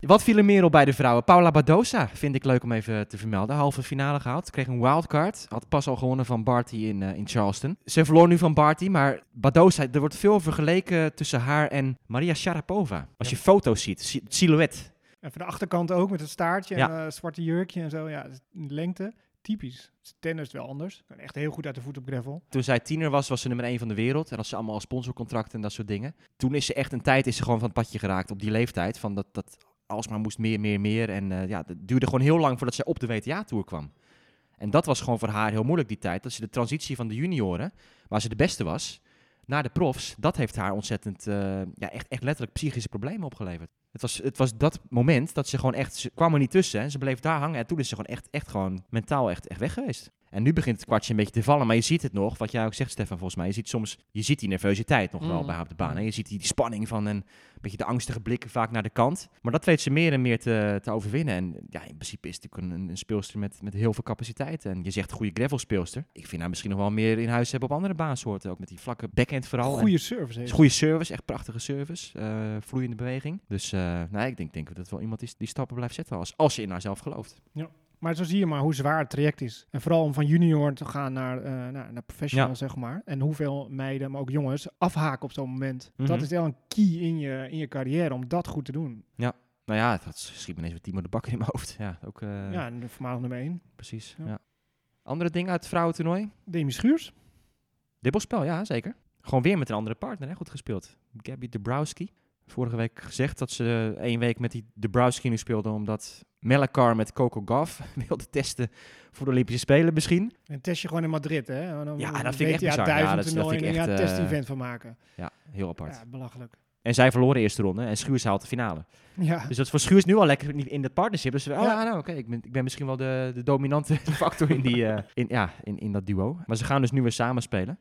Wat viel er meer op bij de vrouwen? Paula Badosa vind ik leuk om even te vermelden. Halve finale gehaald. Kreeg een wildcard. Had pas al gewonnen van Barty in, uh, in Charleston. Ze verloor nu van Barty, maar Badosa, er wordt veel vergeleken tussen haar en Maria Sharapova. Als je foto's ziet, het silhouet. En van de achterkant ook met het staartje en uh, zwarte jurkje en zo. Ja, de lengte typisch. Tennis is wel anders. Echt heel goed uit de voet op gravel. Toen zij tiener was, was ze nummer 1 van de wereld. En had ze allemaal sponsorcontracten en dat soort dingen. Toen is ze echt een tijd is ze gewoon van het padje geraakt op die leeftijd. Van dat, dat alsmaar moest meer, meer, meer. En uh, ja, het duurde gewoon heel lang voordat zij op de WTA-tour kwam. En dat was gewoon voor haar heel moeilijk die tijd. Dat ze de transitie van de junioren, waar ze de beste was, naar de profs, dat heeft haar ontzettend, uh, ja, echt, echt letterlijk psychische problemen opgeleverd. Het was, het was dat moment dat ze gewoon echt, ze kwam er niet tussen en ze bleef daar hangen. En toen is ze gewoon echt, echt gewoon mentaal echt, echt weg geweest. En nu begint het kwartje een beetje te vallen, maar je ziet het nog, wat jij ook zegt Stefan volgens mij. Je ziet soms, je ziet die nervositeit nog wel mm. bij haar op de baan. En je ziet die, die spanning van een beetje de angstige blikken vaak naar de kant. Maar dat weet ze meer en meer te, te overwinnen. En ja, in principe is het natuurlijk een, een speelster met, met heel veel capaciteit. En je zegt goede gravel speelster. Ik vind haar misschien nog wel meer in huis hebben op andere baansoorten. Ook met die vlakke backhand vooral. Goede service. Heeft. Goede service, echt prachtige service. Uh, vloeiende beweging. Dus uh, nou, ik denk, denk dat het wel iemand is die stappen blijft zetten als, als je in haarzelf gelooft. Ja. Maar zo zie je maar hoe zwaar het traject is. En vooral om van junior te gaan naar, uh, naar, naar professional, zeg maar. En hoeveel meiden, maar ook jongens, afhaken op zo'n moment. Mm -hmm. Dat is wel een key in je, in je carrière om dat goed te doen. Ja. Nou ja, dat schiet me ineens met Timo de Bakker in mijn hoofd. Ja, ook, uh... ja en voormalig nummer 1. Precies, ja. ja. Andere dingen uit het vrouwentoernooi? Demi Schuurs. Dibbelspel, ja, zeker. Gewoon weer met een andere partner, hè? goed gespeeld. Gabby Dabrowski vorige week gezegd dat ze één week met die Dabrowski nu speelden, omdat Melakar met Coco Gauff wilde testen voor de Olympische Spelen misschien. En test je gewoon in Madrid, hè? Dan ja, dat vind ik echt bizar. Ja, dat, dat vind ik echt... een test-event van maken. Ja, heel apart. Ja, belachelijk. En zij verloren de eerste ronde en Schuurs haalt de finale. Ja. Dus dat is voor Schuurs nu al lekker in het partnership. Dus we, oh, ja. nou oké, ik, ben, ik ben misschien wel de, de dominante factor in, die, uh, in, ja, in, in dat duo. Maar ze gaan dus nu weer samen spelen.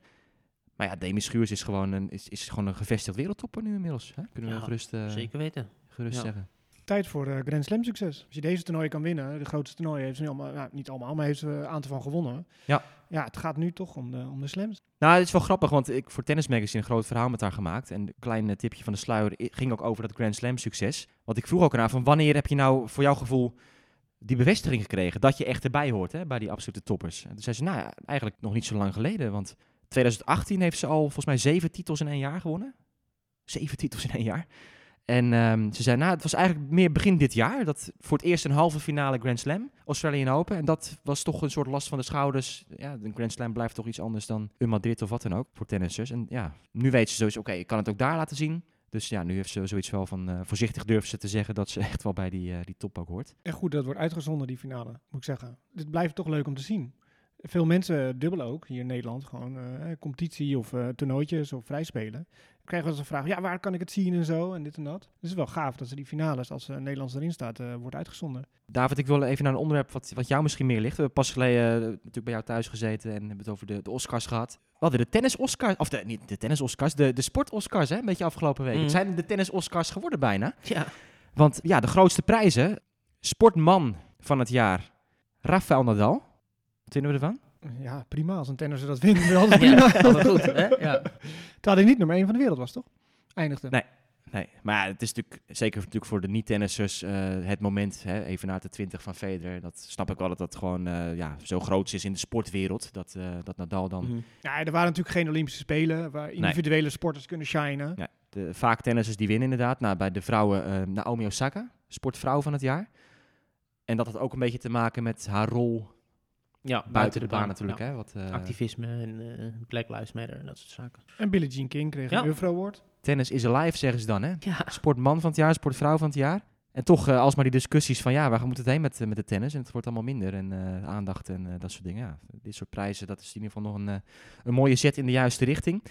Maar ja, Demi Schuurs is gewoon een, is, is gewoon een gevestigd wereldtopper nu inmiddels. Hè? Kunnen we ja, gerust, uh, zeker weten. gerust Ja. zeggen. Tijd voor eh, Grand Slam succes. Als je deze toernooi kan winnen, de grootste toernooi heeft ze nu allemaal, nou, niet allemaal, maar heeft ze een aantal van gewonnen. Ja. Ja, het gaat nu toch om de, om de slams. Nou, het is wel grappig, want ik voor Tennis Magazine een groot verhaal met haar gemaakt. En een klein eh, tipje van de sluier ging ook over dat Grand Slam succes. Want ik vroeg ook aan haar van wanneer heb je nou voor jouw gevoel die bevestiging gekregen dat je echt erbij hoort hè, bij die absolute toppers. En toen zei ze, nou ja, eigenlijk nog niet zo lang geleden. Want 2018 heeft ze al volgens mij zeven titels in één jaar gewonnen. Zeven titels in één jaar. En ehm, ze zei, nou, het was eigenlijk meer begin dit jaar. Dat voor het eerst een halve finale Grand Slam, Australian Open. En dat was toch een soort last van de schouders. Ja, een Grand Slam blijft toch iets anders dan een Madrid of wat dan ook voor tennissers. En ja, nu weet ze sowieso, oké, ik kan het ook daar laten zien. Dus ja, nu heeft ze zoiets wel van, eh, voorzichtig durft ze te zeggen dat ze echt wel bij die, eh, die top ook hoort. En goed dat wordt uitgezonden, die finale, moet ik zeggen. Dit blijft toch leuk om te zien. Veel mensen dubbelen ook hier in Nederland. Gewoon eh, competitie of eh toernooitjes of vrijspelen. Krijgen we eens een vraag, ja, waar kan ik het zien en zo en dit en dat. Dus het is wel gaaf dat ze die finales, als uh, Nederlands erin staat, eh, wordt uitgezonden. David, ik wil even naar een onderwerp wat, wat jou misschien meer ligt. We hebben pas geleden eh, natuurlijk bij jou thuis gezeten en hebben het over de, de Oscars gehad. We hadden de tennis-Oscars, of de, niet de tennis-Oscars, de, de sport-Oscars, hè, een beetje afgelopen week. Mhm. Het zijn de tennis-Oscars geworden bijna. Ja. Want ja, de grootste prijzen, sportman van het jaar, Rafael Nadal. Wat vinden we ervan? Ja, prima. Als een tennisser dat wint, wel altijd prima. Ja, altijd goed. Hè? Ja. Terwijl hij niet nummer 1 van de wereld was, toch? Eindigde. Nee. Nee, maar het is natuurlijk, zeker natuurlijk voor de niet-tennissers, eh, het moment, hè, even na de 20 van Federer. Dat snap ik wel dat dat gewoon eh, ja, zo groot is in de sportwereld, dat, eh, dat Nadal dan... Mhm. Ja, er waren natuurlijk geen Olympische Spelen waar individuele sporters kunnen shinen. Ja, de, vaak tennissers die winnen inderdaad. Nou, bij de vrouwen eh, Naomi Osaka, sportvrouw van het jaar. En dat had ook een beetje te maken met haar rol Ja, buiten, de, baan, natuurlijk. Ja. Hè, wat, eh, Activisme en eh, Black Lives Matter en dat soort zaken. En Billie Jean King kreeg Ja. een Euro Award. tennis is alive, zeggen ze dan. Hè? Ja. Sportman van het jaar, sportvrouw van het jaar. En toch eh, alsmaar die discussies van ja, waar moet het heen met, eh, met de tennis? En het wordt allemaal minder en eh, aandacht en eh, dat soort dingen. Ja, dit soort prijzen, dat is in ieder geval nog een, eh, een mooie zet in de juiste richting.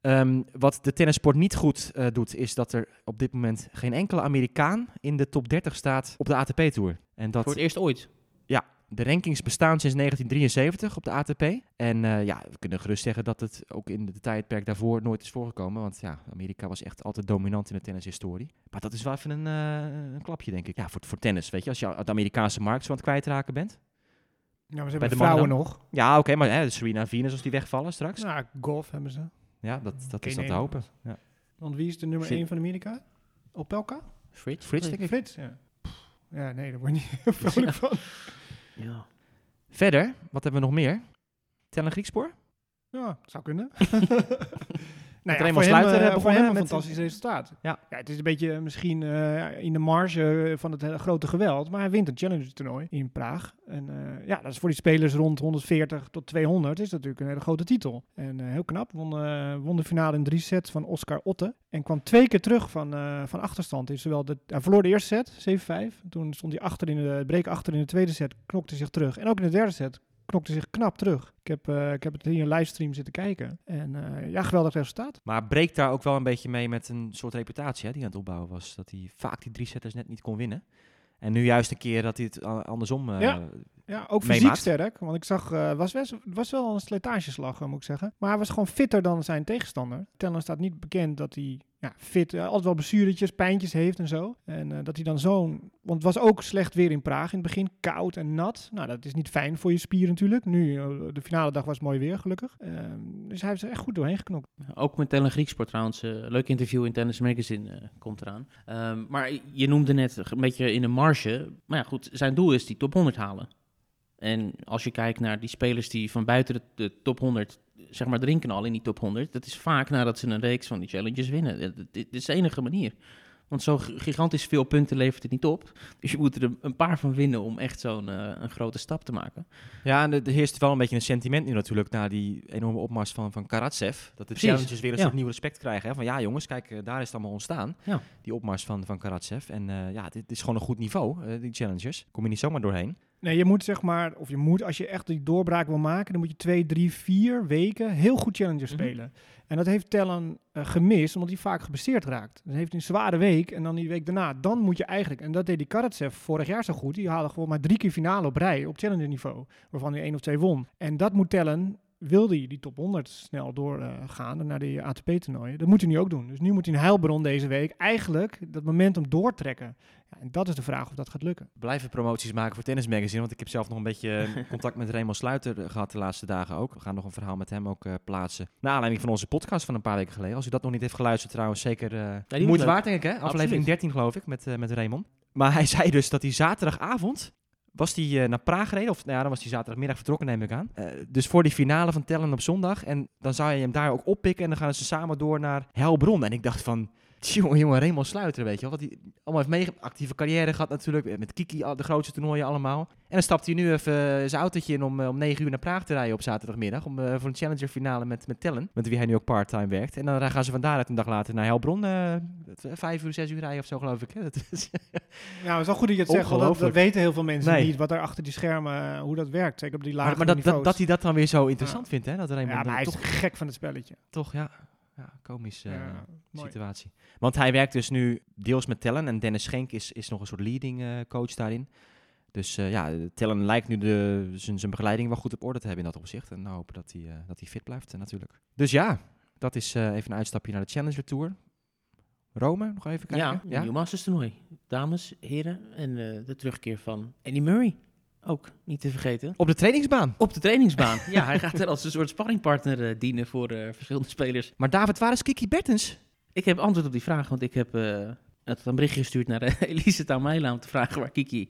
Ehm, wat de tennissport niet goed eh, doet, is dat er op dit moment geen enkele Amerikaan in de top 30 staat op de ATP-tour. En dat Voor het eerst ooit. De rankings bestaan sinds 1973 op de ATP. En eh, ja, we kunnen gerust zeggen dat het ook in de tijdperk daarvoor nooit is voorgekomen. Want ja, Amerika was echt altijd dominant in de tennishistorie. Maar dat is wel even een, eh, een klapje, denk ik. Ja, voor, voor tennis, weet je. Als je de Amerikaanse markt zo aan het kwijtraken bent. Nou, we Bij hebben de de vrouwen nog. Ja, oké, maar hè, Serena en Venus als die wegvallen straks. Nou, golf hebben ze. Ja, dat, dat is dan te hopen. Ja. Want wie is de nummer Fit- 1 van Amerika? Opelka? Frits? Frits, denk ik. Frits, ja. Pff, Ja, nee, daar word je niet heel vrolijk van. Ja. Verder, wat hebben we nog meer? Tellen Griekspoor? Ja, zou kunnen. nou Raymond voor hem, Sluiter, eh, eh, voor hem een fantastisch resultaat. Ja. het is een beetje eh, misschien eh, in de marge van het hele grote geweld. Maar hij wint een Challenger toernooi in Praag. En ja, dat is voor die spelers rond 140 tot 200 is dat natuurlijk een hele grote titel. En heel knap. Won, won de finale in drie sets van Oscar Otte. En kwam twee keer terug van, van achterstand. In zowel de, hij verloor de eerste set, 7-5. Toen stond hij achter in de, break achter in de tweede set, knokte zich terug. En ook in de derde set knokte zich knap terug. Ik heb, eh, ik heb het hier in een livestream zitten kijken. En eh, ja, geweldig resultaat. Maar breekt daar ook wel een beetje mee met een soort reputatie hè, die aan het opbouwen was. Dat hij vaak die drie setters net niet kon winnen. En nu juist een keer dat hij het andersom... eh, Ja. Ja, ook fysiek sterk. Want ik zag, eh was, was, was wel een slijtageslag, eh, moet ik zeggen. Maar hij was gewoon fitter dan zijn tegenstander. Tellen staat niet bekend dat hij ja, fit, eh, altijd wel blessuretjes, pijntjes heeft en zo. En eh, dat hij dan zo'n... Want het was ook slecht weer in Praag in het begin. Koud en nat. Nou, dat is niet fijn voor je spieren natuurlijk. Nu, de finale dag was mooi weer, gelukkig. Ehm, dus hij heeft er echt goed doorheen geknokt. Ook met Tellen Grieksport trouwens. leuk interview in Tennis Magazine komt eraan. Ehm, maar je noemde net een beetje in de marge. Maar ja, goed, zijn doel is die top 100 halen. En als je kijkt naar die spelers die van buiten de, de top 100, zeg maar, drinken al in die top 100. Dat is vaak nadat ze een reeks van die challenges winnen. Dit, is de enige manier. Want zo gigantisch veel punten levert het niet op. Dus je moet er een, paar van winnen om echt zo'n eh, een grote stap te maken. Ja, en er er heerst wel een beetje een sentiment nu natuurlijk na die enorme opmars van, van Karatsev. Dat de Precies, challenges weer een ja. soort nieuw respect krijgen. Hè? Van ja jongens, kijk, eh, daar is het allemaal ontstaan. Ja. Die opmars van, van Karatsev. En eh, ja, dit is gewoon een goed niveau, die challenges. Kom je niet zomaar doorheen. Nee, je moet zeg maar, of je moet, als je echt die doorbraak wil maken, dan moet je twee, drie, vier weken heel goed challenger Mhm. spelen. En dat heeft Tellen eh, gemist, omdat hij vaak geblesseerd raakt. Dan heeft hij een zware week en dan die week daarna. Dan moet je eigenlijk, en dat deed die Karatsev vorig jaar zo goed, die haalde gewoon maar drie keer finale op rij op challenger niveau, waarvan hij één of twee won. En dat moet Tellen, wil hij die top 100 snel doorgaan naar die ATP-toernooien. Dat moet hij nu ook doen. Dus nu moet hij een heilbron deze week eigenlijk dat momentum doortrekken. Ja, en dat is de vraag of dat gaat lukken. Blijven promoties maken voor Tennis Magazine. Want ik heb zelf nog een beetje eh, contact met Raymond Sluiter eh, gehad de laatste dagen ook. We gaan nog een verhaal met hem ook eh, plaatsen. Naar aanleiding van onze podcast van een paar weken geleden. Als u dat nog niet heeft geluisterd trouwens, zeker eh die was moeite waard denk ik hè? Aflevering Absoluut. 13 geloof ik, met, met Raymond. Maar hij zei dus dat hij zaterdagavond was hij eh, naar Praag gereden. Of nou ja, dan was hij zaterdagmiddag vertrokken, neem ik aan. Eh, dus voor die finale van Tellen op zondag. En dan zou je hem daar ook oppikken. En dan gaan ze samen door naar Helbron. En ik dacht van, Jongen, jongen, Raymond Sluiter, weet je wel. Wat hij allemaal heeft meegemaakt. Actieve carrière gehad natuurlijk. Met Kiki, de grootste toernooien allemaal. En dan stapt hij nu even eh, zijn autootje in om, eh, om 9 uur naar Praag te rijden op zaterdagmiddag. Om, eh, voor een Challenger finale met, met Tellen. Met wie hij nu ook part-time werkt. En dan gaan ze van daaruit een dag later naar Helbron. eh, vijf uur, zes uur rijden of zo geloof ik. hè. Dat is, Ja, het is wel goed dat je het zegt, want dat, weten heel veel mensen Nee. niet, wat er achter die schermen, eh, hoe dat werkt. Zeker op die lage maar maar dat, dat, hij dat dan weer zo interessant vindt, hè? Dat Raymond ja, maar hij is toch, gek van het spelletje. toch, ja, ja komisch. eh, ja, mooi. situatie. Want hij werkt dus nu deels met Tellen en Dennis Schenk is, is nog een soort leading eh, coach daarin. Dus eh, ja, Tellen lijkt nu de, zijn, zijn begeleiding wel goed op orde te hebben in dat opzicht. En nou hopen dat hij, eh, dat hij fit blijft natuurlijk. Dus ja, dat is eh, even een uitstapje naar de Challenger Tour. Rome, nog even kijken. Ja, nieuw Masters toernooi. Dames, heren en eh, de terugkeer van Andy Murray. Ook niet te vergeten. Op de trainingsbaan. Op de trainingsbaan. ja, hij gaat er als een soort sparringpartner eh, dienen voor eh, verschillende spelers. Maar David, waar is Kiki Bertens? Ik heb antwoord op die vraag, want ik heb eh, het een berichtje gestuurd naar Elise Taumela om te vragen waar Kiki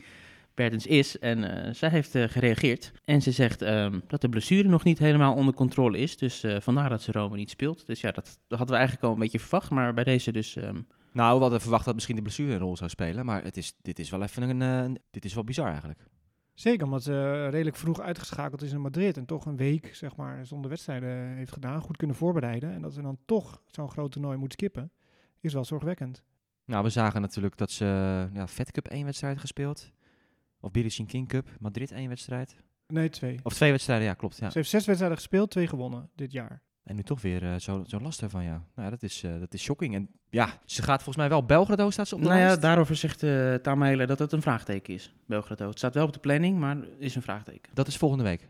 Bertens is. En eh, zij heeft gereageerd. En ze zegt ehm, dat de blessure nog niet helemaal onder controle is. Dus eh, vandaar dat ze Rome niet speelt. Dus ja, dat, dat hadden we eigenlijk al een beetje verwacht. Maar bij deze dus... ehm, Nou, we hadden verwacht dat misschien de blessure een rol zou spelen. Maar het is, dit is wel even een... eh, dit is wel bizar eigenlijk. Zeker, omdat ze redelijk vroeg uitgeschakeld is in Madrid en toch een week zeg maar, zonder wedstrijden heeft gedaan, goed kunnen voorbereiden. En dat ze dan toch zo'n groot toernooi moet skippen, is wel zorgwekkend. Nou, we zagen natuurlijk dat ze ja, Fed Cup één wedstrijd gespeeld. Of Billie Jean King Cup, Madrid één wedstrijd. Nee, twee. Of twee wedstrijden, ja, klopt. Ja. Ze heeft zes wedstrijden gespeeld, twee gewonnen dit jaar. En nu toch weer eh, zo, zo last ervan, ja. Nou, ja, dat is, eh, dat is shocking. En ja, ze gaat volgens mij wel Belgrado, staat ze op de nou ja, daarover zegt uh, Taumela dat het een vraagteken is. Belgrado. Het staat wel op de planning, maar is een vraagteken. Dat is volgende week.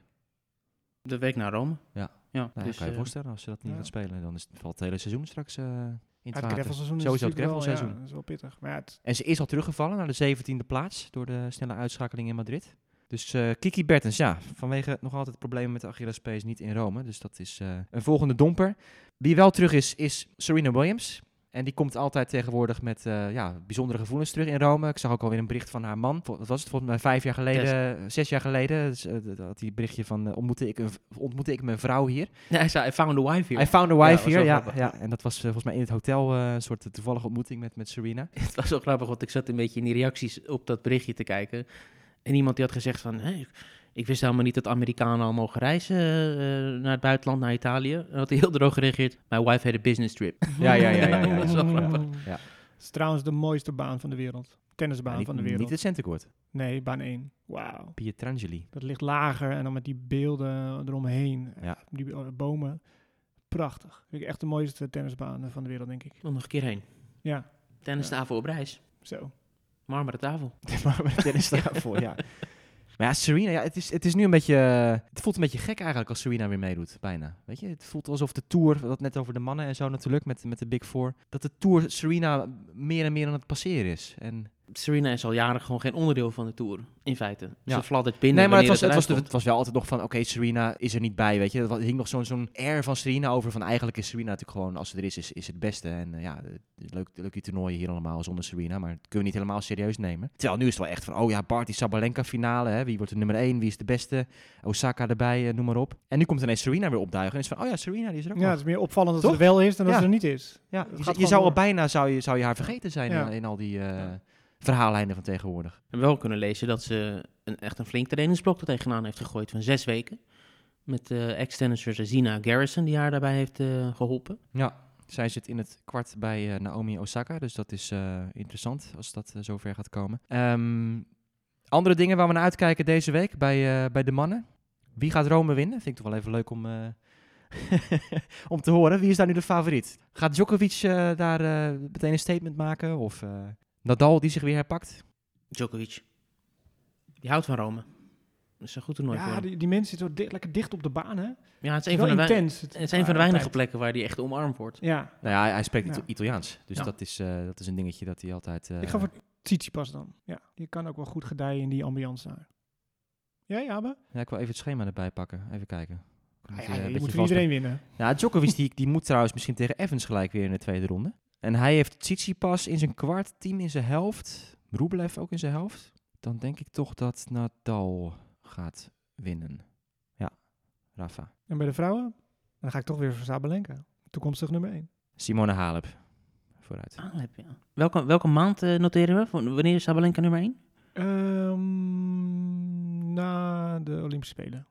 De week naar Rome. Ja. Ja, Nou, dus, kan je eh, voorstellen, als ze dat niet ja. gaat spelen, dan is, valt het hele seizoen straks eh, in het Het greffelseizoen Sowieso het natuurlijk wel- greffelseizoen. Ja, dat is wel pittig. Maar ja, het, En ze is al teruggevallen naar de zeventiende plaats door de snelle uitschakeling in Madrid. Dus eh, Kiki Bertens, ja, vanwege nog altijd problemen met de Achillespees niet in Rome. Dus dat is eh, een volgende domper. Wie wel terug is, is Serena Williams. En die komt altijd tegenwoordig met eh, ja, bijzondere gevoelens terug in Rome. Ik zag ook alweer een bericht van haar man. Wat was het? Volgens mij vijf jaar geleden, zes jaar geleden. Dus, had die berichtje van ontmoette, ik een, ontmoette ik mijn vrouw hier. Ja, hij zei, I found a wife here. I found a wife wel Ja, ja, en dat was volgens mij in het hotel een soort toevallige ontmoeting met, met Serena. Het was wel grappig, want ik zat een beetje in die reacties op dat berichtje te kijken. En iemand die had gezegd van, hey, ik wist helemaal niet dat Amerikanen al mogen reizen eh, naar het buitenland, naar Italië. En had hij heel droog gereageerd, my wife had a business trip. Ja, ja, ja, ja, ja. Dat is wel grappig. Ja. Het is trouwens de mooiste baan van de wereld. Tennisbaan Ja, niet, van de wereld. niet het centenkort. Nee, baan 1. Wauw. Pietrangeli. Dat ligt lager en dan met die beelden eromheen. Ja. Die eh, bomen. Prachtig. Vind ik echt de mooiste tennisbaan eh, van de wereld, denk ik. Nog een keer heen. Ja, Tennistafel op reis. zo. Marmeren tafel. maar met tennis daarvoor, ja. Maar ja, Serena, ja, het, is, het is nu een beetje... eh, Het voelt een beetje gek eigenlijk als Serena weer meedoet, bijna. Weet je, het voelt alsof de Tour, we hadden het net over de mannen en zo natuurlijk, met, met de Big Four, dat de Tour Serena meer en meer aan het passeren is. En Serena is al jaren gewoon geen onderdeel van de Tour, in feite. Ja. Ze fladdert binnen nee, maar het was, het, was, eruit het was wel altijd nog van, oké, Serena is er niet bij, weet je. Er hing nog zo'n zo'n air van Serena over van, eigenlijk is Serena natuurlijk gewoon, als ze er is, is, is het beste. En eh, ja, eh, leuk, leuk die toernooien hier allemaal zonder Serena, maar dat kunnen we niet helemaal serieus nemen. Terwijl nu is het wel echt van, oh ja, Barty Sabalenka finale, hè, wie wordt de nummer 1, wie is de beste, Osaka erbij, eh, noem maar op. En nu komt ineens Serena weer opduiken en is van, oh ja, Serena, die is er ook Ja, nog. het is meer opvallend dat Toch? ze er wel is dan dat ze er niet is. Ja, je, zou al bijna, zou je, zou je haar vergeten zijn Ja. in, in al die eh Ja. Verhaallijnen van tegenwoordig. We hebben wel kunnen lezen dat ze een, echt een flink trainingsblok er tegenaan heeft gegooid van zes weken. Met eh ex-tennisser Zina Garrison, die haar daarbij heeft eh, geholpen. Ja, zij zit in het kwart bij eh, Naomi Osaka. Dus dat is interessant als dat zover gaat komen. Ehm, andere dingen waar we naar uitkijken deze week bij, bij de mannen. Wie gaat Rome winnen? Vind ik toch wel even leuk om, om te horen. Wie is daar nu de favoriet? Gaat Djokovic daar meteen een statement maken? Of Nadal die zich weer herpakt? Djokovic. Die houdt van Rome. Dat is een goed toernooi voor Ja, die, die mensen zitten di- lekker dicht op de baan, hè? Ja, het is is een wel van de, intens. het is een van de weinige plekken waar hij echt omarmd wordt. Ja, Nou ja, hij, hij spreekt Ja. Ita- Italiaans. Dus Ja. dat, is, eh, dat is een dingetje dat hij altijd... eh, ik ga voor Tsitsipas dan. Ja, die kan ook wel goed gedijen in die ambiance daar. Ja, Jabe? Ja, ik wil even het schema erbij pakken. Even kijken. Ah, Moet, ja, eh, je moet voor iedereen winnen. Ja, Djokovic die, die moet trouwens misschien tegen Evans gelijk weer in de tweede ronde. En hij heeft Tsitsipas in zijn kwart, team in zijn helft. Rublev ook in zijn helft. Dan denk ik toch dat Nadal gaat winnen. Ja, Rafa. En bij de vrouwen? Dan ga ik toch weer voor Sabalenka. Toekomstig nummer 1. Simone Halep. vooruit. Alep, ja. Welke, welke maand eh, noteren we? Wanneer is Sabalenka nummer 1? Ehm, na de Olympische Spelen.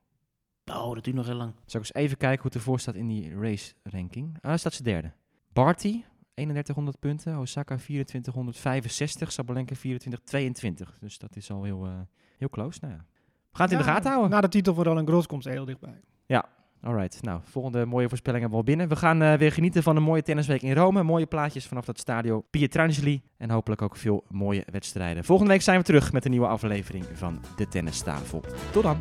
Oh, dat duurt nog heel lang. Zal ik eens even kijken hoe het ervoor staat in die race ranking. Ah, daar staat ze derde. Barty, 3100 punten. Osaka 2465. Sabalenka 2422. Dus dat is al heel, eh, heel close. Nou ja. We gaan het in de Ja, gaten houden. Na de titel van Roland Garros komt ze heel dichtbij. Alright, nou, volgende mooie voorspelling hebben we al binnen. We gaan eh, weer genieten van een mooie tennisweek in Rome. Mooie plaatjes vanaf dat stadio Pietrangeli. En hopelijk ook veel mooie wedstrijden. Volgende week zijn we terug met een nieuwe aflevering van De Tennistafel. Tot dan!